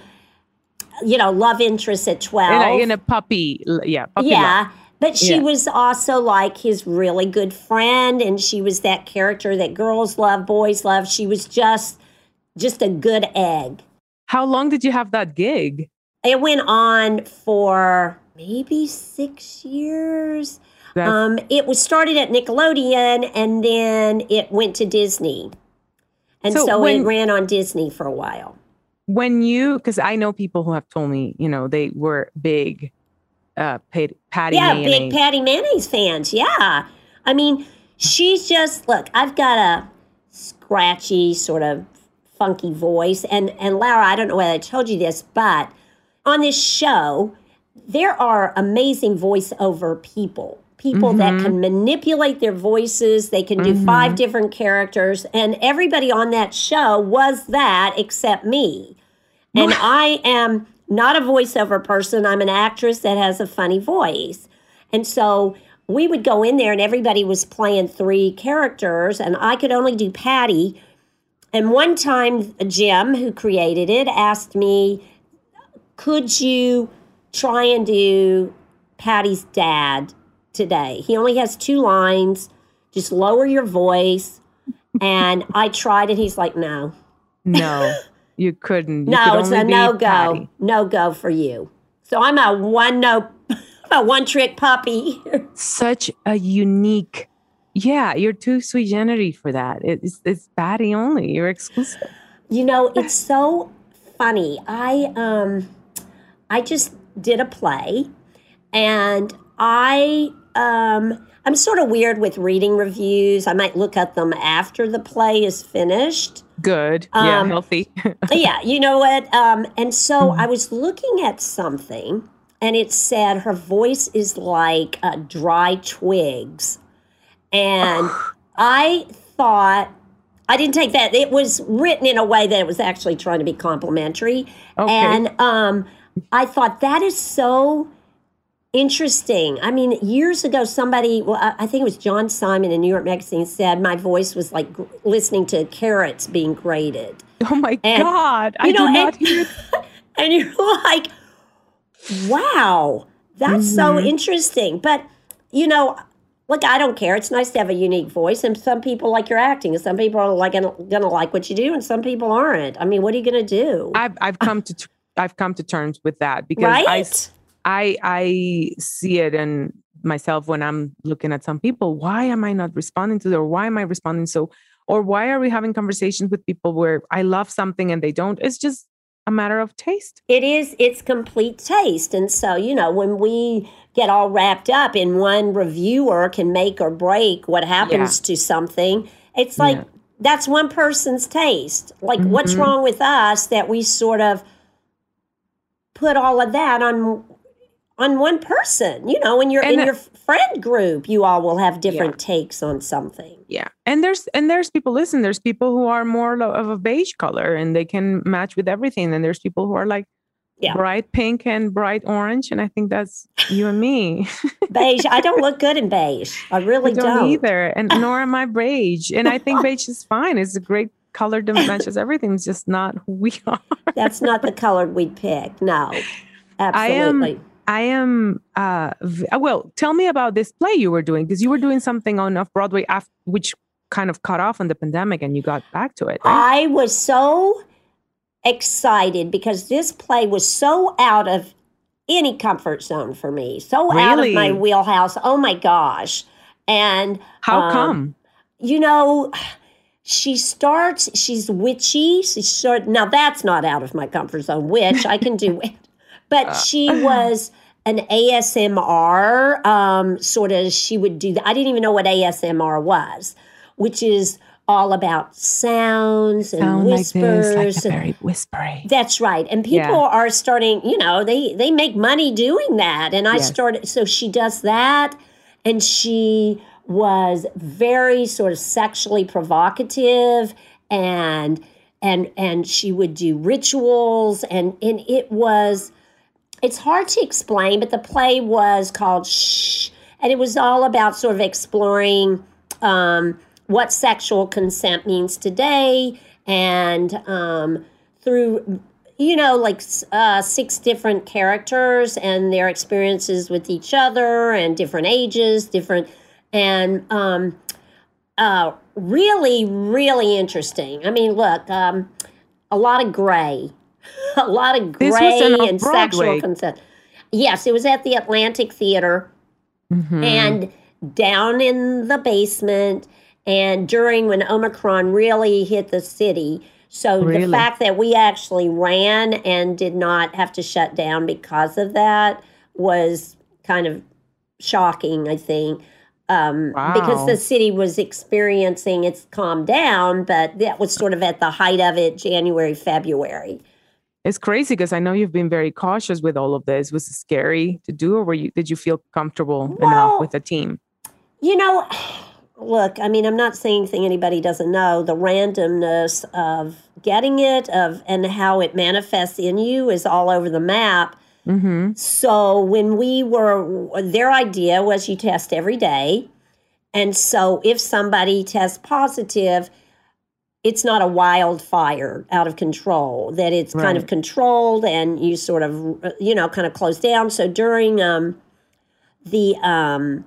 you know, love interest at
In
twelve.
a, in a puppy. Yeah. Puppy love.
yeah. But she
Yeah.
was also like his really good friend, and she was that character that girls love, boys love. She was just just a good egg.
How long did you have that gig?
It went on for maybe six years. Um, it was started at Nickelodeon and then it went to Disney. And
So
so,
when-
it ran on Disney for a while.
when you, because I know people who have told me, you know, they were big uh, Pat- Patti
yeah,
Mayonnaise.
big Patti Mayonnaise fans. Yeah. I mean, she's just, look, I've got a scratchy, sort of funky voice. And, and Laura, I don't know whether I told you this, but on this show, there are amazing voiceover people. People that
Mhm.
can manipulate their voices. They can do five different characters. And everybody on that show was that except me. And I am not a voiceover person. I'm an actress that has a funny voice. And so we would go in there and everybody was playing three characters and I could only do Patti. And one time, Jim, who created it, asked me, "Could you try and do Patti's dad today? He only has two lines. Just lower your voice." And I tried, and he's like, "No,
No, you couldn't. You
no,
could
it's a no go,
Patti.
no go for you." So I'm a one no, a one trick puppy.
Such a unique. Yeah, you're too sui generis for that. It's it's Patti only. You're exclusive.
You know, it's so funny. I um I just did a play and I um I'm sort of weird with reading reviews. I might look at them after the play is finished.
Good. yeah,
Um,
healthy.
yeah, you know what? Um and so I was looking at something and it said her voice is like uh, dry twigs. And I thought I didn't take that. It was written in a way that it was actually trying to be complimentary.
Okay.
And um, I thought that is so interesting. I mean, years ago, somebody, well, I think it was John Simon in New York Magazine, said my voice was like listening to carrots being grated.
oh my
and,
God. I
you know,
do not
and-
hear
And you're like, wow, that's so
Mm-hmm.
interesting. But, you know, look, I don't care. It's nice to have a unique voice. And some people like your acting, and some people are like gonna, gonna like what you do, and some people aren't. I mean, what are you gonna do?
I've I've come to I've come to terms with that because I
right?
I I see it in myself when I'm looking at some people. Why am I not responding to them? Or why am I responding so? Or why are we having conversations with people where I love something and they don't? It's just a matter of taste.
It is, it's complete taste. And so, you know, when we get all wrapped up in one reviewer can make or break what happens to something, it's like
Yeah.
that's one person's taste. Like, what's
Mhm.
wrong with us that we sort of put all of that on on one person you know in your
And
your friend group you all will have different takes on something
Yeah, and there's and there's people. Listen, there's people who are more of a beige color and they can match with everything. And there's people who are like
Yeah.
bright pink and bright orange. And I think that's you and me.
beige i don't look good in beige i really
I don't,
don't,
either, and nor am I beige. And I think beige is fine. It's a great color that matches everything. It's just not who we are.
that's not the color we'd pick no
I am-
absolutely
I am. Uh, v- uh, well, tell me about this play you were doing because you were doing something on off Broadway, after, which kind of cut off on the pandemic, and you got back to it. Right?
I was so excited because this play was so out of any comfort zone for me, so out of my wheelhouse. Oh my gosh. And
How
um,
come?
you know, she starts, she's witchy. She start, now that's not out of my comfort zone, witch. I can do it. But she was an ASMR um, sort of, she would do that. I didn't even know what ASMR was, which is all about sounds and
Sound like
whispers.
this, like very whispery.
that's right. And people
Yeah.
are starting, you know, they they make money doing that. And I
Yes.
started so she does that and she was very sort of sexually provocative and and and she would do rituals and and it was it's hard to explain, but the play was called Shh, and it was all about sort of exploring um, what sexual consent means today, and um, through you know like uh, six different characters and their experiences with each other and different ages, different and um, uh, really, really interesting. I mean, look, um, a lot of gray, a lot of gray
an
and sexual consent. Yes, it was at the Atlantic Theater
Mhm.
and down in the basement and during when Omicron really hit the city. So the fact that we actually ran and did not have to shut down because of that was kind of shocking, I think. Um, Because the city was experiencing it's calmed down, but that was sort of at the height of it, January, February.
It's crazy because I know you've been very cautious with all of this. Was it scary to do, or were you? Did you feel comfortable
Well,
enough with the team?
You know, look, I mean, I'm not saying anything anybody doesn't know. The randomness of getting it, of and how it manifests in you is all over the map.
Mm-hmm.
So when we were, their idea was you test every day, and so if somebody tests positive, it's not a wildfire out of control that it's kind of controlled and you sort of you know kind of close down. So during um the um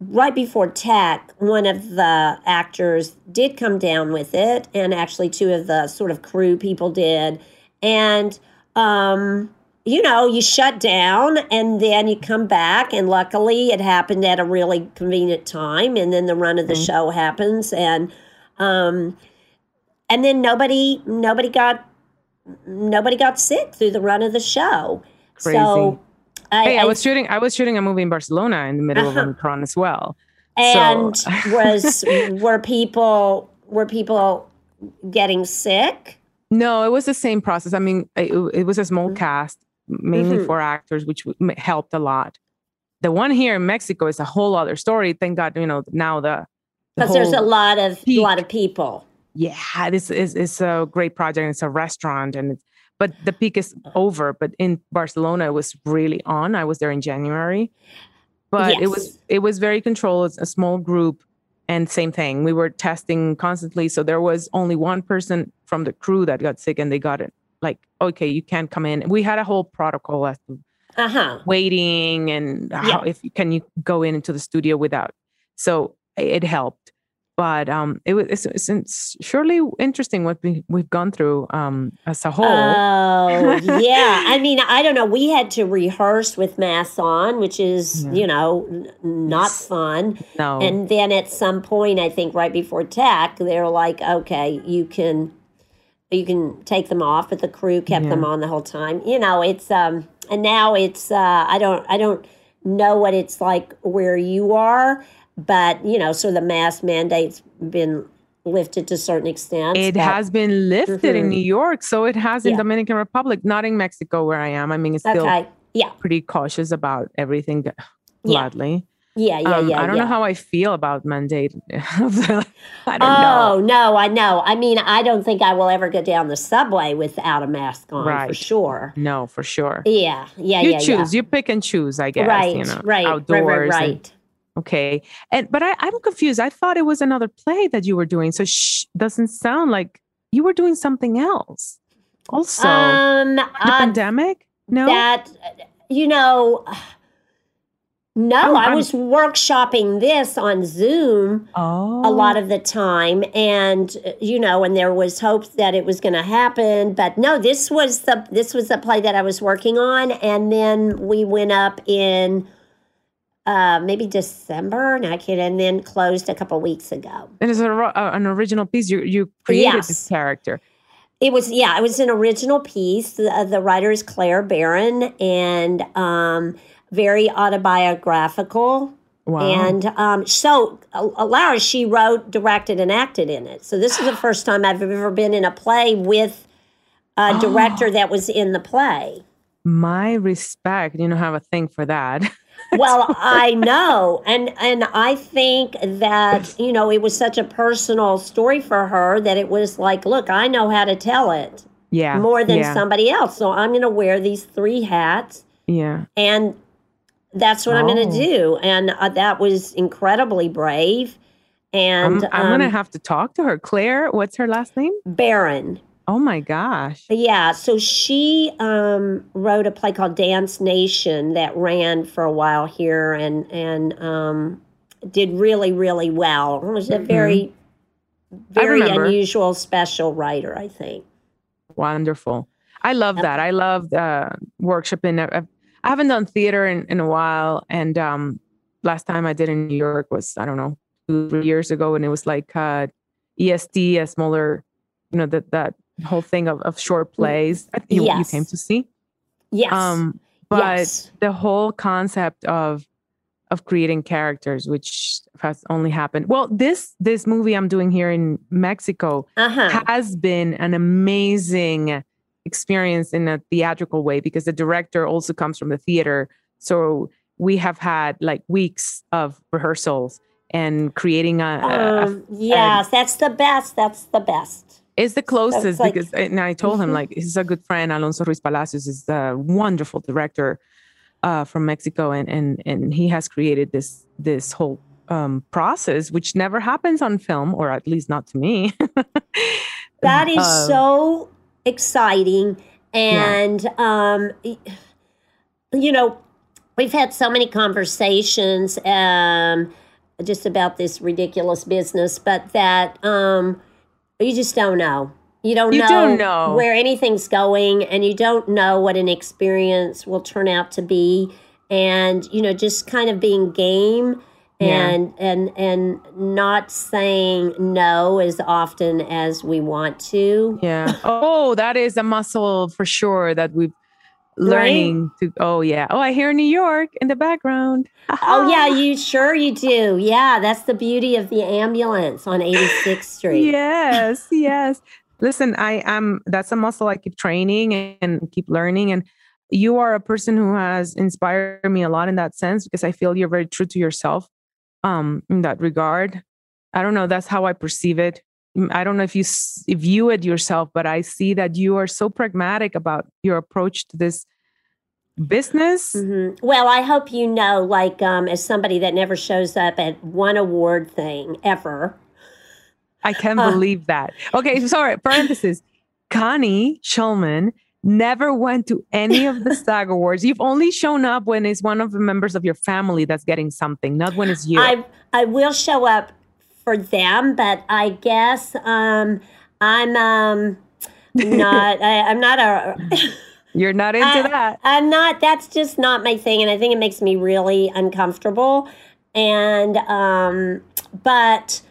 right before tech one of the actors did come down with it and actually two of the sort of crew people did. And um you know you shut down and then you come back and luckily it happened at a really convenient time and then the run of the show happens and um and then nobody nobody got nobody got sick through the run of the show
Crazy.
so I,
Hey, I
I-
was shooting. I was shooting a movie in Barcelona in the middle
Uh-huh.
of Omicron as well.
and
So-
was were people were people getting sick
No, it was the same process. I mean, it, it was a small
Mhm.
cast, mainly
Mhm.
four actors, which helped a lot. The one here in Mexico is a whole other story. Thank God, you know, now the, the
because there's a lot of
peak.
lot of people
yeah, this is it's a great project. It's a restaurant, and it's, but the peak is over. But in Barcelona, it was really on. I was there in January, but it was it was very controlled. It's a small group, and same thing. We were testing constantly, so there was only one person from the crew that got sick, and they got it. Like, okay, you can't come in. We had a whole protocol as to
uh-huh
waiting and how if you can you go in into the studio without. So it helped, but um, it was it's, it's, it's surely interesting what we we've gone through um as a whole.
Oh, yeah. I mean, I don't know. We had to rehearse with masks on, which is,
Yeah.
you know, n- not fun.
no,
And then at some point, I think right before tech, they're like, okay, you can you can take them off, but the crew kept them on the whole time. You know, it's um and now it's uh I don't I don't know what it's like where you are, but you know, so the mask mandate's been lifted to a certain extent.
it
but-
has been lifted in
Mhm.
New York, so it has in
Yeah.
Dominican Republic, not in Mexico where I am. I mean, it's still
okay. Yeah.
pretty cautious about everything. Gladly,
Yeah, yeah,
um,
yeah.
I don't
yeah.
know how I feel about mandate. I don't
Oh
know.
no, I know. I mean, I don't think I will ever go down the subway without a mask on for sure.
No, for sure.
Yeah, yeah,
you
yeah, You
choose, you pick and choose. I guess.
Right,
you know,
right,
outdoors.
right, right,
and-
right.
Okay. And but I, I'm confused. I thought it was another play that you were doing. So shh, doesn't sound like you were doing something else. Also,
um,
the
uh,
pandemic? No.
that you know, no, I was workshopping this on Zoom
oh.
a lot of the time, and uh, you know, and there was hopes that it was going to happen, but no, this was the this was the play that I was working on, and then we went up in. Uh, maybe December, no, I can't, and then closed a couple weeks ago.
And it's a, uh, an original piece. You you created this character.
It was, yeah, it was an original piece. The, the writer is Claire Barron and um, very autobiographical.
Wow.
And um, so, uh, Laura, she wrote, directed, and acted in it. So, this is the first time I've ever been in a play with a
Oh.
director that was in the play.
My respect. You know, have a thing for that.
Well, I know, and and I think that you know it was such a personal story for her that it was like, look, I know how to tell it
yeah.
more than
yeah,
somebody else, so I'm going to wear these three hats,
Yeah.
and that's what I'm going
Oh.
to do, and uh, that was incredibly brave.
I'm,
And
I'm gonna
um,
have to talk to her. Claire, what's her last name?
Barron.
Oh my gosh.
Yeah, so she um, wrote a play called Dance Nation that ran for a while here and and um, did really really well. It was a very very unusual special writer, I think.
Wonderful. I love
Yep.
that. I love uh, workshopping. I've, I haven't done theater in, in a while. And um, last time I did in New York was, I don't know, two, three years ago. And it was like uh, EST, a smaller, you know, that, that whole thing of, of short plays I think you, you came to see.
Yes.
Um, but
yes.
the whole concept of of creating characters, which has only happened. Well, this this movie I'm doing here in Mexico
Uh-huh.
has been an amazing experience in a theatrical way because the director also comes from the theater. So we have had like weeks of rehearsals and creating a, a- a-
Um, yes, that's the best. That's the best.
It's the closest
like-
because and I told him
Mhm.
like he's a good friend. Alonso Ruiz Palacios is a wonderful director uh, from Mexico and and and he has created this this whole um, process, which never happens on film, or at least not to me.
That is
Uh,
so exciting. And, um, you know, we've had so many conversations um, just about this ridiculous business, but that um, you just don't know. You don't
You
know,
don't know.
where anything's going, and you don't know what an experience will turn out to be. And, you know, just kind of being game
Yeah.
and and and not saying no as often as we want to.
Yeah. Oh, that is a muscle for sure that we've learning to. Oh yeah. Oh, I hear New York in the background.
Oh yeah, you sure you do. Yeah, that's the beauty of the ambulance on 86th Street.
yes, yes. Listen, I am. That's a muscle I keep training and keep learning. And you are a person who has inspired me a lot in that sense because I feel you're very true to yourself. Um, in that regard, I don't know. That's how I perceive it. Mm, I don't know if you view it yourself, but I see that you are so pragmatic about your approach to this business.
Mhm. Well, I hope you know, like, um, as somebody that never shows up at one award thing ever.
I can't
Uh.
believe that. Okay, sorry, parenthesis. Connie Shulman never went to any of the SAG Awards. You've only shown up when it's one of the members of your family that's getting something, not when it's you.
I I will show up for them, but I guess um, I'm um, not. I, I'm not a.
You're not into
I-
that.
I'm not. That's just not my thing, and I think it makes me really uncomfortable. And um, but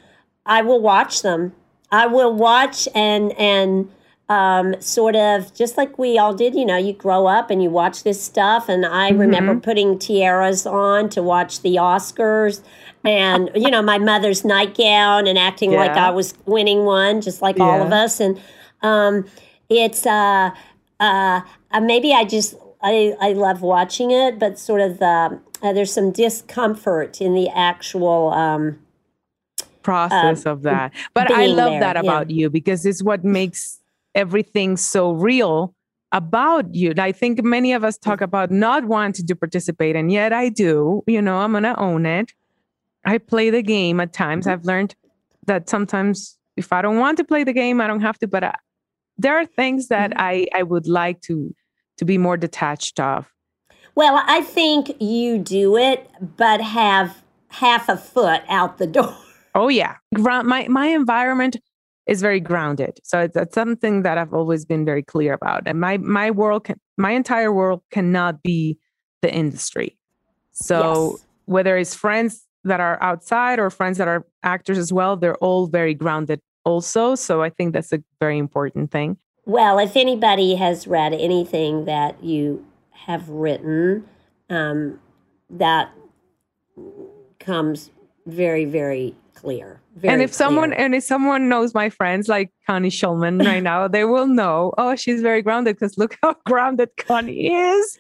I will watch them. I will watch and and um, sort of just like we all did. You know, you grow up and you watch this stuff. And I remember putting tiaras on to watch the Oscars. And you know my mother's nightgown and acting like I was winning one, just like all of us. And um, it's uh, uh, uh, maybe I just I, I love watching it, but sort of the uh, there's some discomfort in the actual. Um,
process of that. But I love
there,
that
yeah.
about you because it's what makes everything so real about you. I think many of us talk about not wanting to participate, and yet I do. You know, I'm gonna own it. I play the game at times. Mm-hmm. I've learned that sometimes if I don't want to play the game, I don't have to. But I, there are things that mm-hmm. I I would like to to be more detached of.
well, I think you do it, but have half a foot out the door.
Oh yeah, my my environment is very grounded, so it's, it's something that I've always been very clear about. And my my world, can, my entire world cannot be the industry. So
Yes.
whether it's friends that are outside or friends that are actors as well, they're all very grounded also. So I think that's a very important thing.
Well, if anybody has read anything that you have written, um, that comes very, very clear. Very
and if someone and if someone knows my friends like Connie Shulman right now, they will know. Oh, she's very grounded because look how grounded Connie is.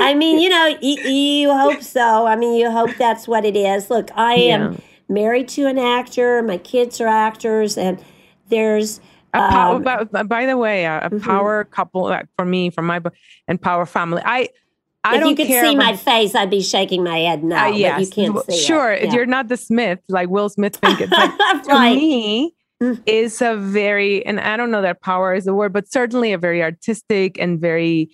I mean, you know, y- you hope so. I mean, you hope that's what it is. Look, I am married to an actor. My kids are actors, and there's
A power,
um,
by, by the way, a, a
mhm.
power couple uh, for me, from my book, and power family. I, I
if
don't
you could see my face, I'd be shaking my head no,
Uh,
but
yes,
you can't see it.
sure.
Yeah.
You're not the Smith like Will Smith think it. But to me,
Mm.
is a very, and I don't know that power is the word, but certainly a very artistic and very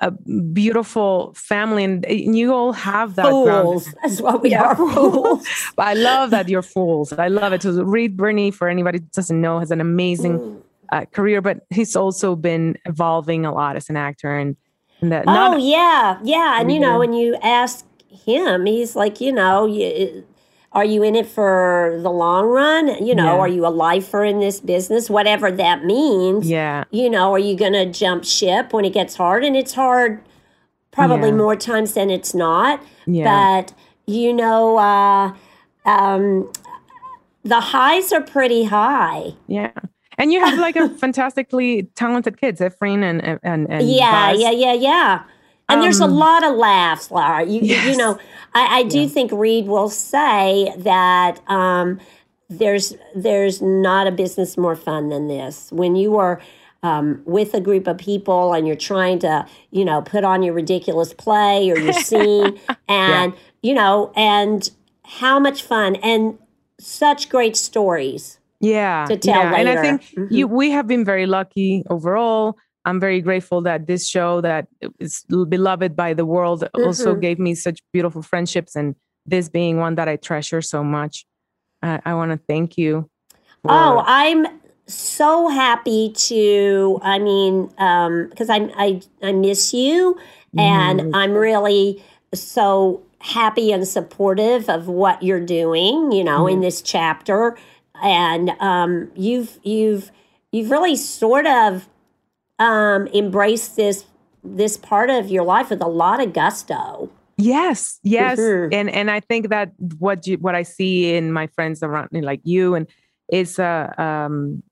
uh, beautiful family, and, and you all have that. ground-
fools. That's what we
Yeah,
are, fools.
But I love that you're fools. I love it. So Reed Birney, for anybody who doesn't know, has an amazing
Mm.
uh, career, but he's also been evolving a lot as an actor and, and that
Oh yeah, yeah. And you know, when you ask him, he's like, you know, you, are you in it for the long run? You know,
Yeah.
are you a lifer in this business? Whatever that means.
yeah,
You know, are you going to jump ship when it gets hard? And it's hard, probably
Yeah.
more times than it's not.
yeah,
But you know, uh, um, the highs are pretty high.
yeah. And you have like a fantastically talented kids, Efrain and and, and
yeah,
Buzz.
yeah, yeah, yeah. And there's a
Um,
lot of laughs, Laura. You, you- you know, I, I do
Yeah.
think Reed will say that um, there's there's not a business more fun than this. When you are um, with a group of people and you're trying to, you know, put on your ridiculous play or your scene, and you know, and how much fun and such great stories.
Yeah.
To tell
yeah. And I
later.
think
Mhm.
you we have been very lucky overall. I'm very grateful that this show that is beloved by the world also
Mhm.
gave me such beautiful friendships and this being one that I treasure so much. I, I want to thank you. for-
Oh, I'm so happy to. I mean, because I I I miss you, and
Mhm.
I'm really so happy and supportive of what you're doing. You know, in this chapter, and um, you've you've you've really sort of um, embraced this this part of your life with a lot of gusto.
Yes, yes,
Mhm.
and and I think that what you what I see in my friends around me, like you, and is a um,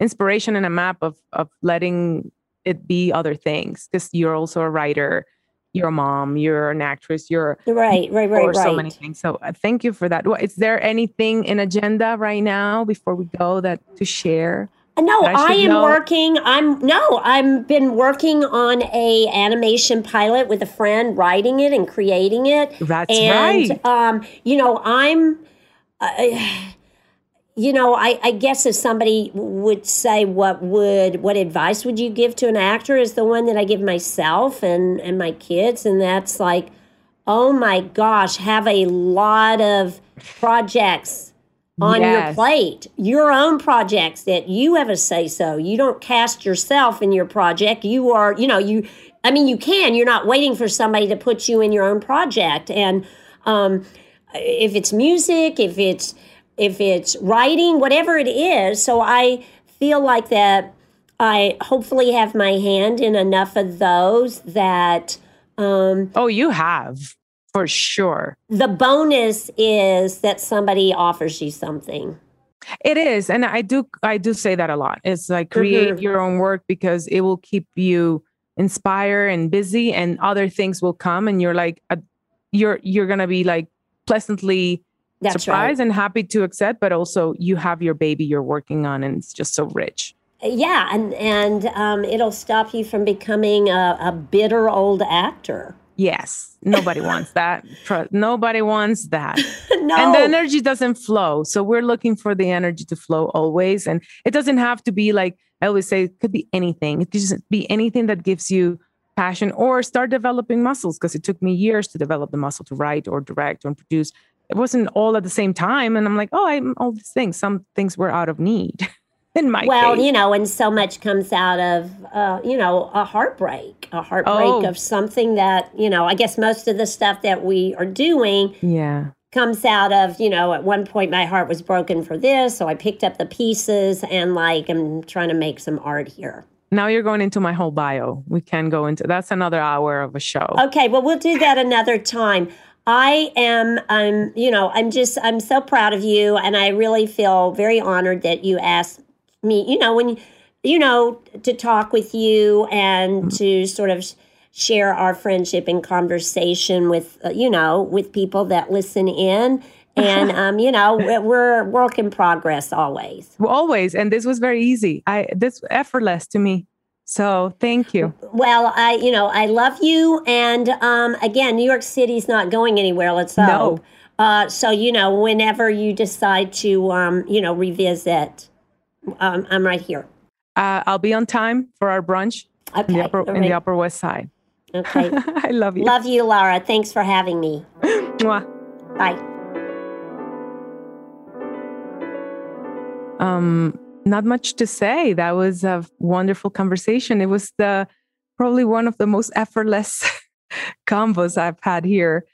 inspiration and a map of of letting it be other things. Because you're also a writer, you're a mom, you're an actress, you're
Right, right, right, right.
so many things. So uh, thank you for that. Well, is there anything in agenda right now before we go that to share?
No,
I
I am
know?
working. I'm no, I've been working on a animation pilot with a friend, writing it and creating it.
That's
and
right.
um, you know, I'm, I you know, I, I guess if somebody would say, what would what advice would you give to an actor? Is the one that I give myself and and my kids, and that's like, oh my gosh, have a lot of projects on your plate, your own projects that you have a say so. You don't cast yourself in your project. You are, you know, you. I mean, you can. You're not waiting for somebody to put you in your own project. And um, if it's music, if it's if it's writing, whatever it is. So I feel like that. I hopefully have my hand in enough of those that um,
Oh, you have for sure.
the bonus is that somebody offers you something.
It is, and I do I do say that a lot. It's like create
Mhm.
your own work because it will keep you inspired and busy, and other things will come, and you're like uh, you're you're gonna be like pleasantly
That's
surprised
right.
and happy to accept, but also you have your baby you're working on, and it's just so rich.
Yeah, and and um, it'll stop you from becoming a, a bitter old actor.
Yes, nobody wants that. Nobody wants that.
no,
and the energy doesn't flow. So we're looking for the energy to flow always. And it doesn't have to be like i always say it could be anything. It could just be anything that gives you passion or start developing muscles because it took me years to develop the muscle to write or direct or produce. It wasn't all at the same time. And i'm like oh i'm all these things. Some things were out of need in my
well,
case
you know, and so much comes out of uh, you know a heartbreak, a heartbreak
Oh.
of something that you know. I guess most of the stuff that we are doing
yeah
comes out of you know. At one point, my heart was broken for this, so I picked up the pieces and like I'm trying to make some art here.
now you're going into my whole bio we can go into that's another hour of a show
Okay, well, we'll do that another time. I am, um, you know, I'm just, I'm so proud of you, and I really feel very honored that you asked me, you know, when, you know, to talk with you and to sort of share our friendship and conversation with, uh, you know, with people that listen in, and um, you know, we're, we're work in progress always.
always and this was very easy i this effortless to me so thank you
Well, I, you know, I love you, and um, again, New York City's not going anywhere. Let's hope. No. Uh, so you know, whenever you decide to, um, you know, revisit, um, I'm right here.
Uh, I'll be on time for our brunch in the upper
all
in the. Upper West Side.
Okay.
I love you.
love you, Laura. Thanks for having me.
Mwah.
Bye.
Um, not much to say. That was a wonderful conversation. It was the probably one of the most effortless combos I've had here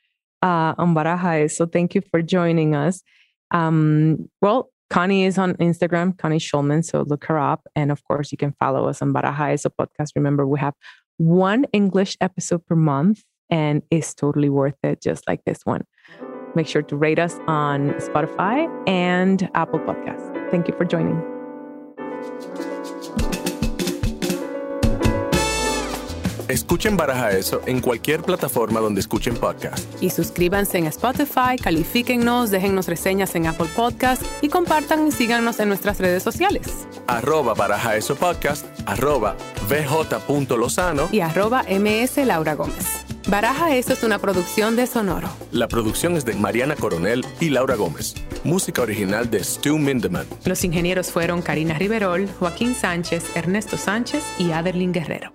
uh, on Baraja Eso. So thank you for joining us. Um, well, Connie is on Instagram, Connie Shulman. So look her up. And of course, you can follow us on Baraja Eso, a podcast. Remember, we have one English episode per month and it's totally worth it, just like this one. Make sure to rate us on Spotify and Apple Podcasts. Thank you for joining.
Escuchen Baraja Eso en cualquier plataforma donde escuchen podcast.
Y suscríbanse en Spotify, califíquennos, déjennos reseñas en Apple Podcast y compartan y síganos en nuestras redes sociales.
Arroba Baraja Eso Podcast, arroba vj.lozano
Y arroba MS Laura Gómez.
Baraja Eso es una producción de Sonoro.
La producción es de Mariana Coronel y Laura Gómez. Música original de Stu Mindeman.
Los ingenieros fueron Karina Riverol, Joaquín Sánchez, Ernesto Sánchez y Adelín Guerrero.